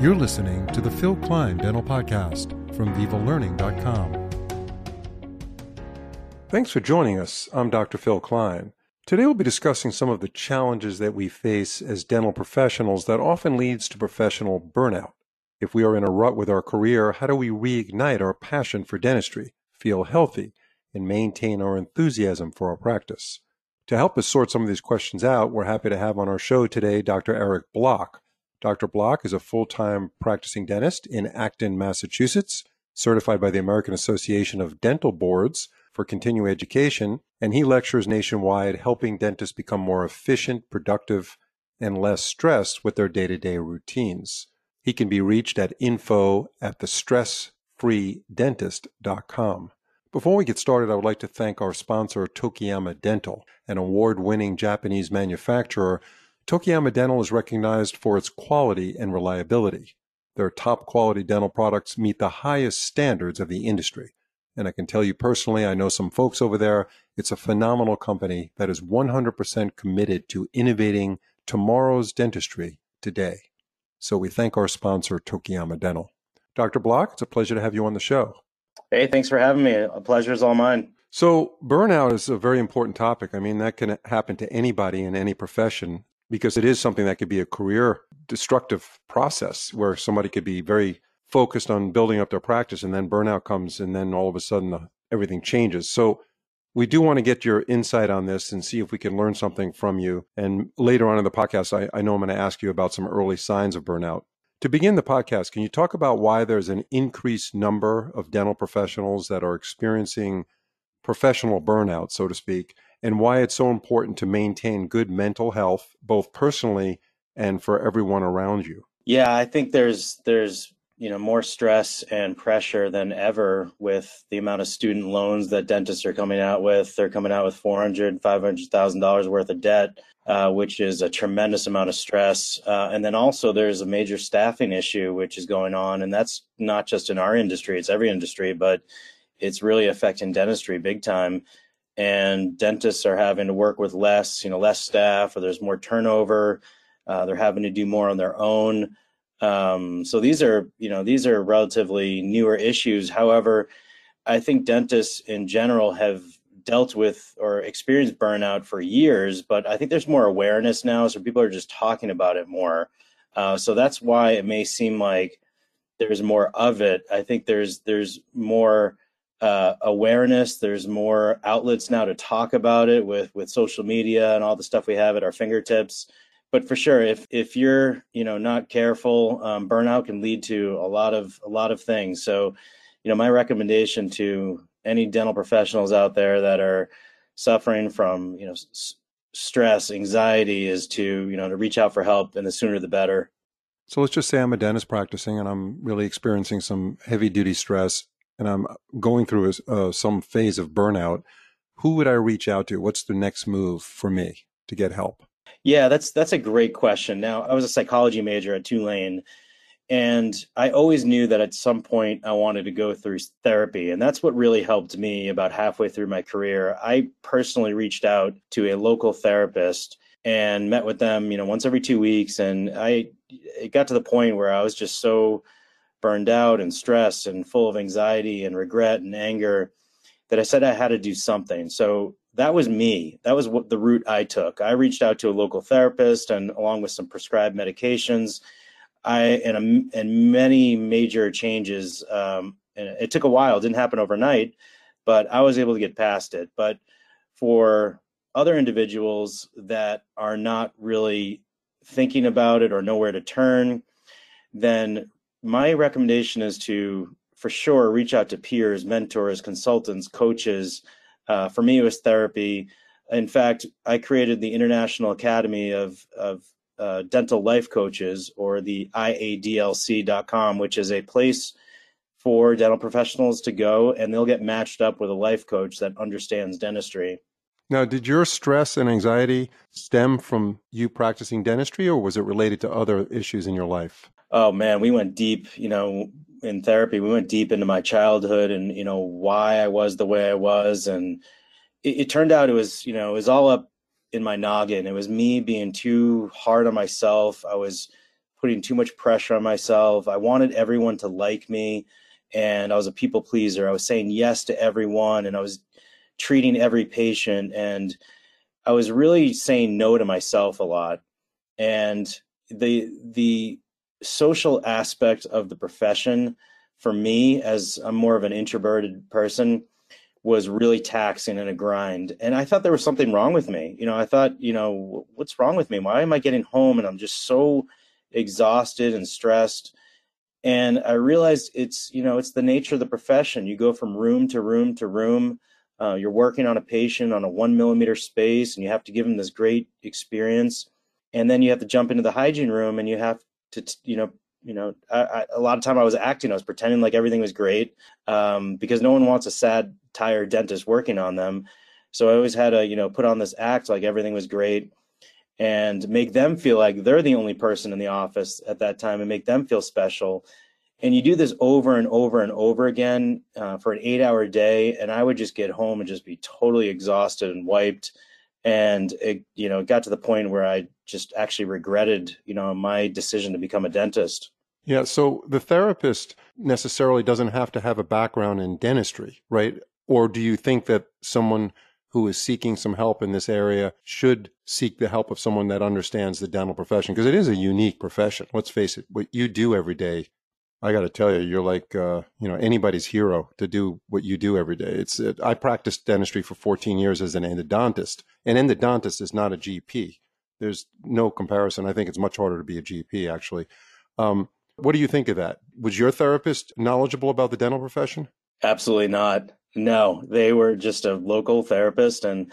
You're listening to the Phil Klein Dental Podcast from VivaLearning.com. Thanks for joining us. I'm Dr. Phil Klein. Today we'll be discussing some of the challenges that we face as dental professionals that often leads to professional burnout. If we are in a rut with our career, how do we reignite our passion for dentistry, feel healthy, and maintain our enthusiasm for our practice? To help us sort some of these questions out, we're happy to have on our show today Dr. Eric Block. Dr. Block is a full time practicing dentist in Acton, Massachusetts, certified by the American Association of Dental Boards for continuing education, and he lectures nationwide, helping dentists become more efficient, productive, and less stressed with their day to day routines. He can be reached at info at thestressfreedentist.com. Before we get started, I would like to thank our sponsor, Tokuyama Dental, an award winning Japanese manufacturer. Tokuyama Dental is recognized for its quality and reliability. Their top quality dental products meet the highest standards of the industry. And I can tell you personally, I know some folks over there. It's a phenomenal company that is 100% committed to innovating tomorrow's dentistry today. So we thank our sponsor, Tokuyama Dental. Dr. Block, it's a pleasure to have you on the show. Hey, thanks for having me. A pleasure is all mine. So, burnout is a very important topic. I mean, that can happen to anybody in any profession because it is something that could be a career destructive process where somebody could be very focused on building up their practice and then burnout comes and then all of a sudden the, everything changes. So we do want to get your insight on this and see if we can learn something from you. And later on in the podcast, I, I know I'm going to ask you about some early signs of burnout. To begin the podcast, can you talk about why there's an increased number of dental professionals that are experiencing professional burnout, so to speak, and why it's so important to maintain good mental health, both personally and for everyone around you? Yeah, I think there's there's you know more stress and pressure than ever with the amount of student loans that dentists are coming out with. They're coming out with 400 500000 dollars worth of debt uh, which is a tremendous amount of stress. Uh, and then also there's a major staffing issue which is going on and that's not just in our industry it's every industry but it's really affecting dentistry big time and dentists are having to work with less you know less staff or there's more turnover uh, they're having to do more on their own um, so these are, you know, these are relatively newer issues. However, I think dentists in general have dealt with or experienced burnout for years, but I think there's more awareness now, so people are just talking about it more. Uh, so that's why it may seem like there's more of it. I think there's there's more uh, awareness. There's more outlets now to talk about it with with social media and all the stuff we have at our fingertips but for sure, if if you're you know not careful, um, burnout can lead to a lot of a lot of things. So, you know, my recommendation to any dental professionals out there that are suffering from you know s- stress, anxiety, is to you know to reach out for help, and the sooner the better. So let's just say I'm a dentist practicing, and I'm really experiencing some heavy duty stress, and I'm going through a, uh, some phase of burnout. Who would I reach out to? What's the next move for me to get help? Yeah, that's that's a great question. Now, I was a psychology major at Tulane, and I always knew that at some point I wanted to go through therapy, and that's what really helped me about halfway through my career. I personally reached out to a local therapist and met with them, you know, once every 2 weeks and I it got to the point where I was just so burned out and stressed and full of anxiety and regret and anger that I said I had to do something. So that was me. That was what the route I took. I reached out to a local therapist, and along with some prescribed medications, I and a, and many major changes. Um, and it took a while; it didn't happen overnight, but I was able to get past it. But for other individuals that are not really thinking about it or know where to turn, then my recommendation is to, for sure, reach out to peers, mentors, consultants, coaches uh, for me, it was therapy. In fact, I created the International Academy of, of uh, Dental Life Coaches, or the IADLC.com, which is a place for dental professionals to go, and they'll get matched up with a life coach that understands dentistry. Now, did your stress and anxiety stem from you practicing dentistry, or was it related to other issues in your life? Oh man, we went deep. You know, in therapy, we went deep into my childhood and you know why I was the way I was, and it, it turned out it was you know it was all up in my noggin. It was me being too hard on myself. I was putting too much pressure on myself. I wanted everyone to like me, and I was a people pleaser. I was saying yes to everyone, and I was treating every patient, and I was really saying no to myself a lot. And the the social aspect of the profession for me, as I'm more of an introverted person, was really taxing and a grind. And I thought there was something wrong with me. You know, I thought, you know, what's wrong with me? Why am I getting home and I'm just so exhausted and stressed? And I realized it's, you know, it's the nature of the profession. You go from room to room to room. Uh, you're working on a patient on a one millimeter space and you have to give them this great experience. And then you have to jump into the hygiene room and you have to, you know, you know, I, I, a lot of time I was acting, I was pretending like everything was great um, because no one wants a sad, tired dentist working on them. So I always had to, you know, put on this act like everything was great and make them feel like they're the only person in the office at that time and make them feel special. And you do this over and over and over again uh, for an eight hour day. And I would just get home and just be totally exhausted and wiped. And it, you know, it got to the point where I just actually regretted, you know, my decision to become a dentist. Yeah. So the therapist necessarily doesn't have to have a background in dentistry, right? Or do you think that someone who is seeking some help in this area should seek the help of someone that understands the dental profession? Because it is a unique profession. Let's face it, what you do every day. I got to tell you, you're like, uh, you know, anybody's hero to do what you do every day. It's, it, I practiced dentistry for 14 years as an endodontist. An endodontist is not a GP there's no comparison. I think it's much harder to be a GP, actually. Um, what do you think of that? Was your therapist knowledgeable about the dental profession? Absolutely not. No, they were just a local therapist. And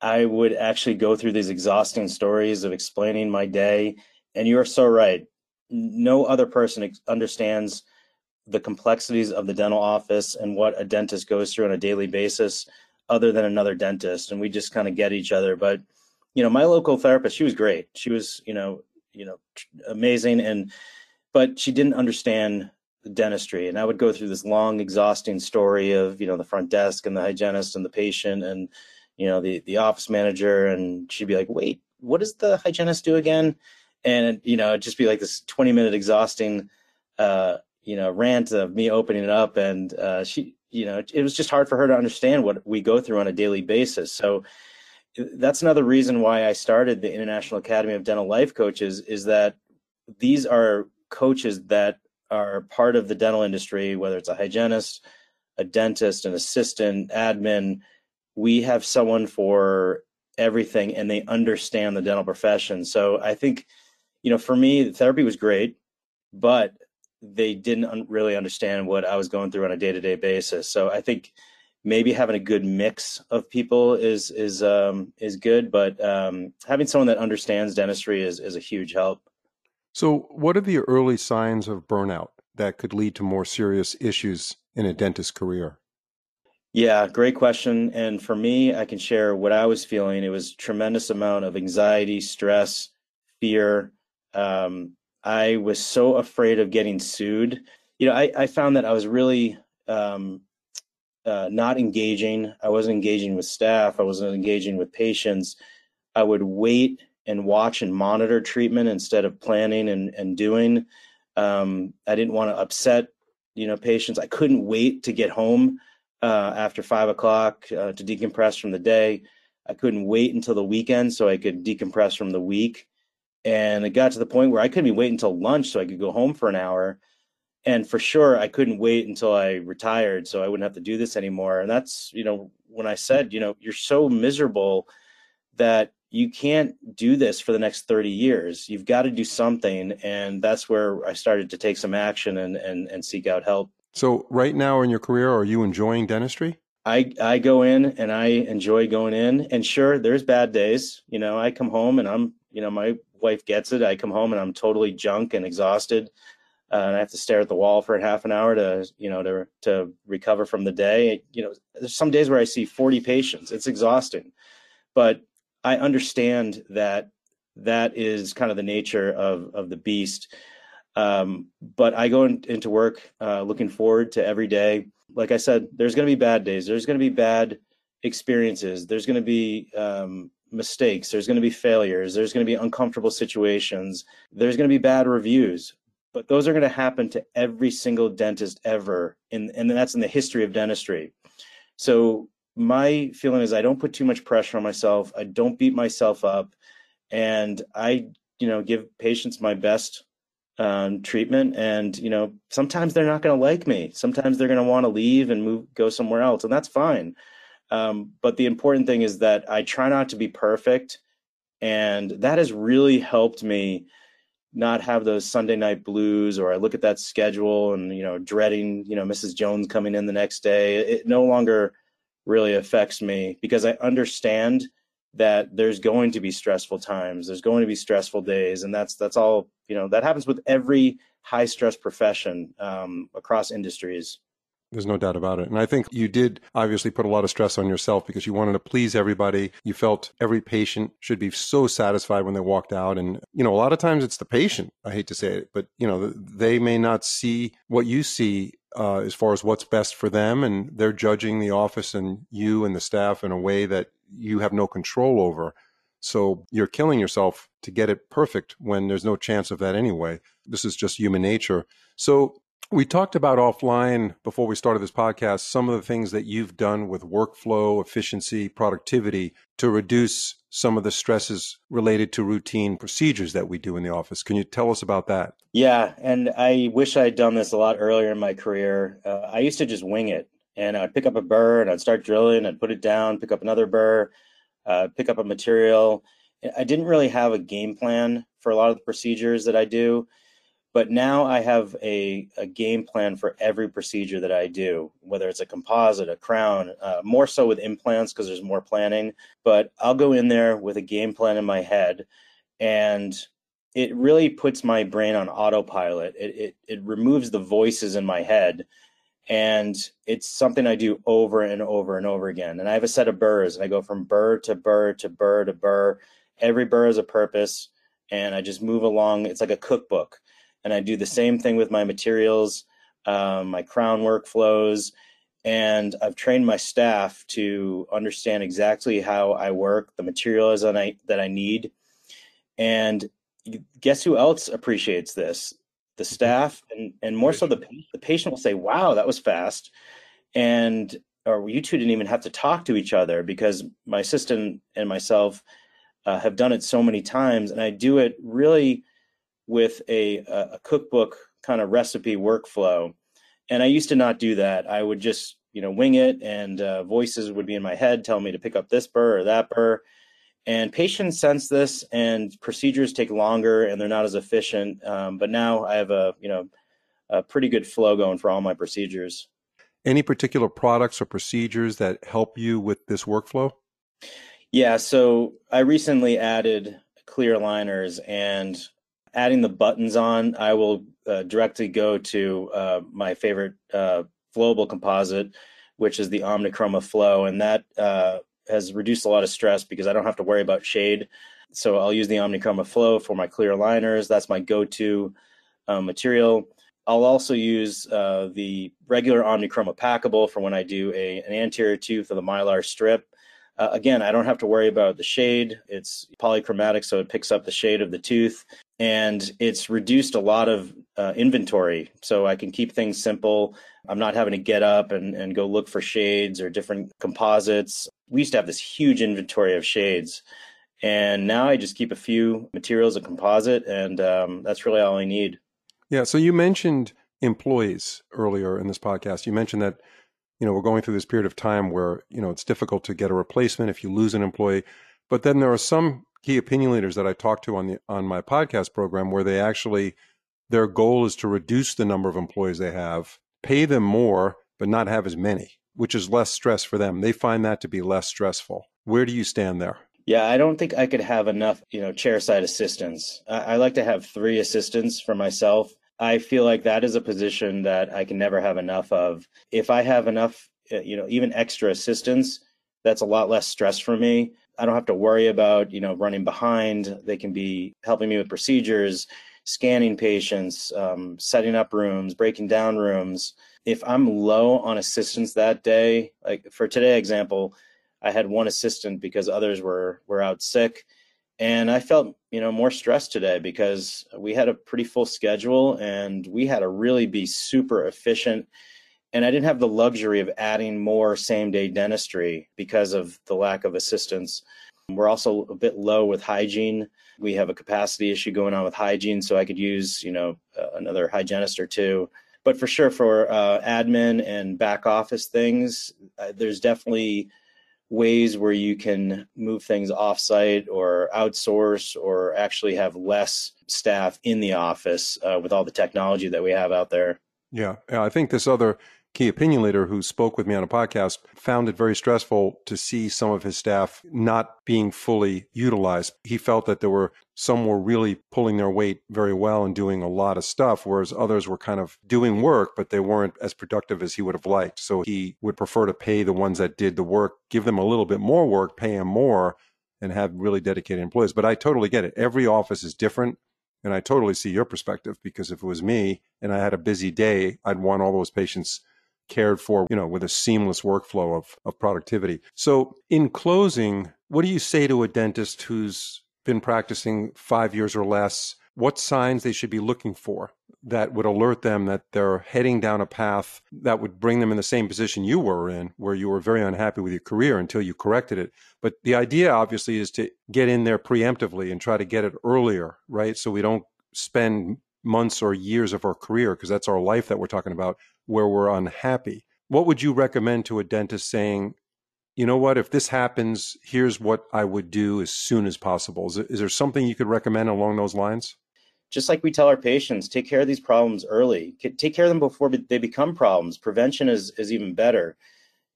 I would actually go through these exhausting stories of explaining my day. And you are so right. No other person understands the complexities of the dental office and what a dentist goes through on a daily basis other than another dentist. And we just kind of get each other. But you know, my local therapist, she was great. She was, you know, you know, amazing. And, but she didn't understand dentistry. And I would go through this long, exhausting story of, you know, the front desk and the hygienist and the patient and, you know, the, the office manager. And she'd be like, wait, what does the hygienist do again? And, you know, it'd just be like this 20 minute exhausting, uh, you know, rant of me opening it up. And, uh, she, you know, it was just hard for her to understand what we go through on a daily basis. So, that's another reason why I started the International Academy of Dental Life Coaches is that these are coaches that are part of the dental industry, whether it's a hygienist, a dentist, an assistant, admin. We have someone for everything and they understand the dental profession. So I think, you know, for me, therapy was great, but they didn't really understand what I was going through on a day to day basis. So I think maybe having a good mix of people is is um, is good, but um, having someone that understands dentistry is is a huge help. So, what are the early signs of burnout that could lead to more serious issues in a dentist career? Yeah, great question. And for me, I can share what I was feeling. It was tremendous amount of anxiety, stress, fear. Um, I was so afraid of getting sued. You know, I, I found that I was really um, uh, not engaging. I wasn't engaging with staff. I wasn't engaging with patients. I would wait and watch and monitor treatment instead of planning and, and doing. Um, I didn't want to upset, you know, patients. I couldn't wait to get home uh, after five o'clock uh, to decompress from the day. I couldn't wait until the weekend so I could decompress from the week. And it got to the point where I couldn't even wait until lunch so I could go home for an hour and for sure i couldn't wait until i retired so i wouldn't have to do this anymore and that's you know when i said you know you're so miserable that you can't do this for the next 30 years. You've got to do something and that's where i started to take some action and and, and seek out help. So right now in your career are you enjoying dentistry? I, I go in and I enjoy going in and sure there's bad days you know I come home and I'm you know my wife gets it I come home and I'm totally junk and exhausted uh, and I have to stare at the wall for half an hour to you know to to recover from the day. You know, there's some days where I see 40 patients. It's exhausting, but I understand that that is kind of the nature of of the beast. Um, but I go in, into work uh, looking forward to every day. Like I said, there's going to be bad days. There's going to be bad experiences. There's going to be um, mistakes, there's going to be failures, there's going to be uncomfortable situations, there's going to be bad reviews. But those are going to happen to every single dentist ever, in, and that's in the history of dentistry. So my feeling is I don't put too much pressure on myself. I don't beat myself up, and I, you know, give patients my best um, treatment. And you know, sometimes they're not going to like me. Sometimes they're going to want to leave and move, go somewhere else, and that's fine. Um, but the important thing is that I try not to be perfect, and that has really helped me not have those Sunday night blues or I look at that schedule and you know dreading you know Mrs. Jones coming in the next day. It no longer really affects me because I understand that there's going to be stressful times there's going to be stressful days and that's that's all you know that happens with every high stress profession um, across industries there's no doubt about it. And I think you did obviously put a lot of stress on yourself because you wanted to please everybody. You felt every patient should be so satisfied when they walked out. And, you know, a lot of times it's the patient. I hate to say it, but, you know, they may not see what you see uh, as far as what's best for them. And they're judging the office and you and the staff in a way that you have no control over. So you're killing yourself to get it perfect when there's no chance of that anyway. This is just human nature. So we talked about offline before we started this podcast some of the things that you've done with workflow, efficiency, productivity to reduce some of the stresses related to routine procedures that we do in the office. Can you tell us about that? Yeah, and I wish I'd done this a lot earlier in my career. Uh, I used to just wing it, and I'd pick up a burr and I'd start drilling, I'd put it down, pick up another burr, uh, pick up a material. I didn't really have a game plan for a lot of the procedures that I do. But now I have a, a game plan for every procedure that I do, whether it's a composite, a crown, uh, more so with implants because there's more planning. But I'll go in there with a game plan in my head, and it really puts my brain on autopilot. It, it, it removes the voices in my head and it's something I do over and over and over again. And I have a set of burrs, and I go from burr to burr to burr to burr. Every burr has a purpose, and I just move along. It's like a cookbook and I do the same thing with my materials, um, my crown workflows, and I've trained my staff to understand exactly how I work, the materials that I that I need, and guess who else appreciates this? The mm-hmm. staff, and and more so the the patient will say, "Wow, that was fast," and or you two didn't even have to talk to each other because my assistant and myself uh, have done it so many times, and I do it really with a, a cookbook kind of recipe workflow. And I used to not do that. I would just, you know, wing it and uh, voices would be in my head telling me to pick up this burr or that burr. And patients sense this and procedures take longer and they're not as efficient. Um, but now I have a, you know, a pretty good flow going for all my procedures. Any particular products or procedures that help you with this workflow? Yeah, so I recently added clear aligners and adding the buttons on, I will uh, directly go to uh, my favorite uh, flowable composite, which is the Omnichroma Flow, and that uh, has reduced a lot of stress because I don't have to worry about shade. So I'll use the Omnichroma Flow for my clear aligners. That's my go-to uh, material. I'll also use uh, the regular Omnichroma packable for when I do a, an anterior tooth of the mylar strip. Uh, again, I don't have to worry about the shade. It's polychromatic, so it picks up the shade of the tooth and it's reduced a lot of uh, inventory so i can keep things simple. I'm not having to get up and, and go look for shades or different composites. We used to have this huge inventory of shades and now i just keep a few materials of composite and um, that's really all i need. Yeah so you mentioned employees earlier in this podcast. You mentioned that you know we're going through this period of time where you know it's difficult to get a replacement if you lose an employee but then there are some key opinion leaders that I talked to on the on my podcast program where they actually their goal is to reduce the number of employees they have, pay them more, but not have as many, which is less stress for them. They find that to be less stressful. Where do you stand there? Yeah, I don't think I could have enough, you know, chairside assistants. I, I like to have three assistants for myself. I feel like that is a position that I can never have enough of. If I have enough, uh, you know, even extra assistants, that's a lot less stress for me. I don't have to worry about, you know, running behind. They can be helping me with procedures, scanning patients, um, setting up rooms, breaking down rooms. If I'm low on assistance that day, like for today example, I had one assistant because others were were out sick. And I felt, you know, more stressed today because we had a pretty full schedule and we had to really be super efficient. And I didn't have the luxury of adding more same day dentistry because of the lack of assistance. We're also a bit low with hygiene. We have a capacity issue going on with hygiene, so I could use, you know, another hygienist or two. But for sure, for uh, admin and back office things, uh, there's definitely ways where you can move things offsite or outsource or actually have less staff in the office uh, with all the technology that we have out there. Yeah, I think this other key opinion leader who spoke with me on a podcast found it very stressful to see some of his staff not being fully utilized. He felt that there were some were really pulling their weight very well and doing a lot of stuff, whereas others were kind of doing work, but they weren't as productive as he would have liked. So he would prefer to pay the ones that did the work, give them a little bit more work, pay them more, and have really dedicated employees. But I totally get it. Every office is different. And I totally see your perspective because if it was me and I had a busy day, I'd want all those patients cared for, you know, with a seamless workflow of, of productivity. So in closing, what do you say to a dentist who's been practicing five years or less? What signs they should be looking for that would alert them that they're heading down a path that would bring them in the same position you were in, where you were very unhappy with your career until you corrected it. But the idea, obviously, is to get in there preemptively and try to get it earlier, right? So we don't spend months or years of our career, because that's our life that we're talking about, where we're unhappy. What would you recommend to a dentist saying, you know what, if this happens, here's what I would do as soon as possible? Is, is there something you could recommend along those lines? Just like we tell our patients, take care of these problems early. Take care of them before they become problems. Prevention is, is even better.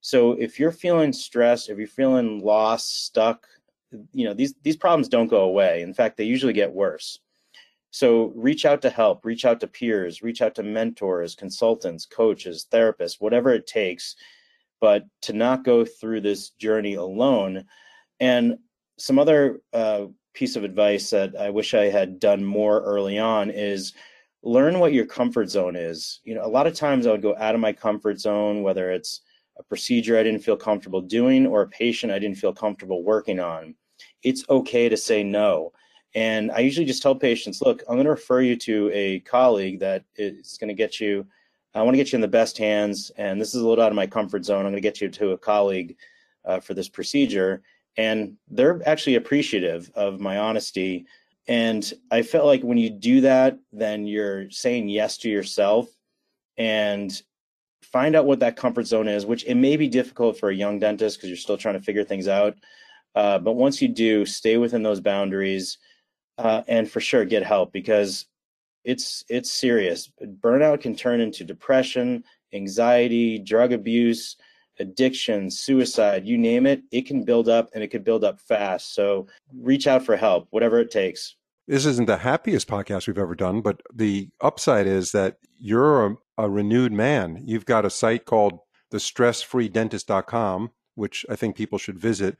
So if you're feeling stressed, if you're feeling lost, stuck, you know, these, these problems don't go away. In fact, they usually get worse. So reach out to help, reach out to peers, reach out to mentors, consultants, coaches, therapists, whatever it takes, but to not go through this journey alone. And some other uh, piece of advice that I wish I had done more early on is learn what your comfort zone is. You know, a lot of times I would go out of my comfort zone, whether it's a procedure I didn't feel comfortable doing or a patient I didn't feel comfortable working on. It's okay to say no. And I usually just tell patients, look, I'm going to refer you to a colleague that is going to get you, I want to get you in the best hands. And this is a little out of my comfort zone. I'm going to get you to a colleague uh, for this procedure. And they're actually appreciative of my honesty. And I felt like when you do that, then you're saying yes to yourself and find out what that comfort zone is, which it may be difficult for a young dentist because you're still trying to figure things out. Uh, but once you do, stay within those boundaries uh, and for sure get help because it's it's serious. Burnout can turn into depression, anxiety, drug abuse, addiction, suicide, you name it. It can build up and it could build up fast. So reach out for help, whatever it takes. This isn't the happiest podcast we've ever done, but the upside is that you're a, a renewed man. You've got a site called thestressfreedentist.com, which I think people should visit.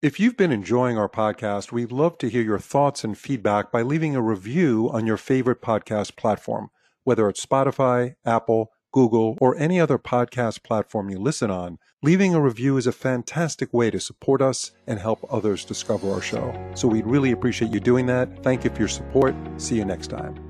If you've been enjoying our podcast, we'd love to hear your thoughts and feedback by leaving a review on your favorite podcast platform, whether it's Spotify, Apple, Google, or any other podcast platform you listen on. Leaving a review is a fantastic way to support us and help others discover our show. So we'd really appreciate you doing that. Thank you for your support. See you next time.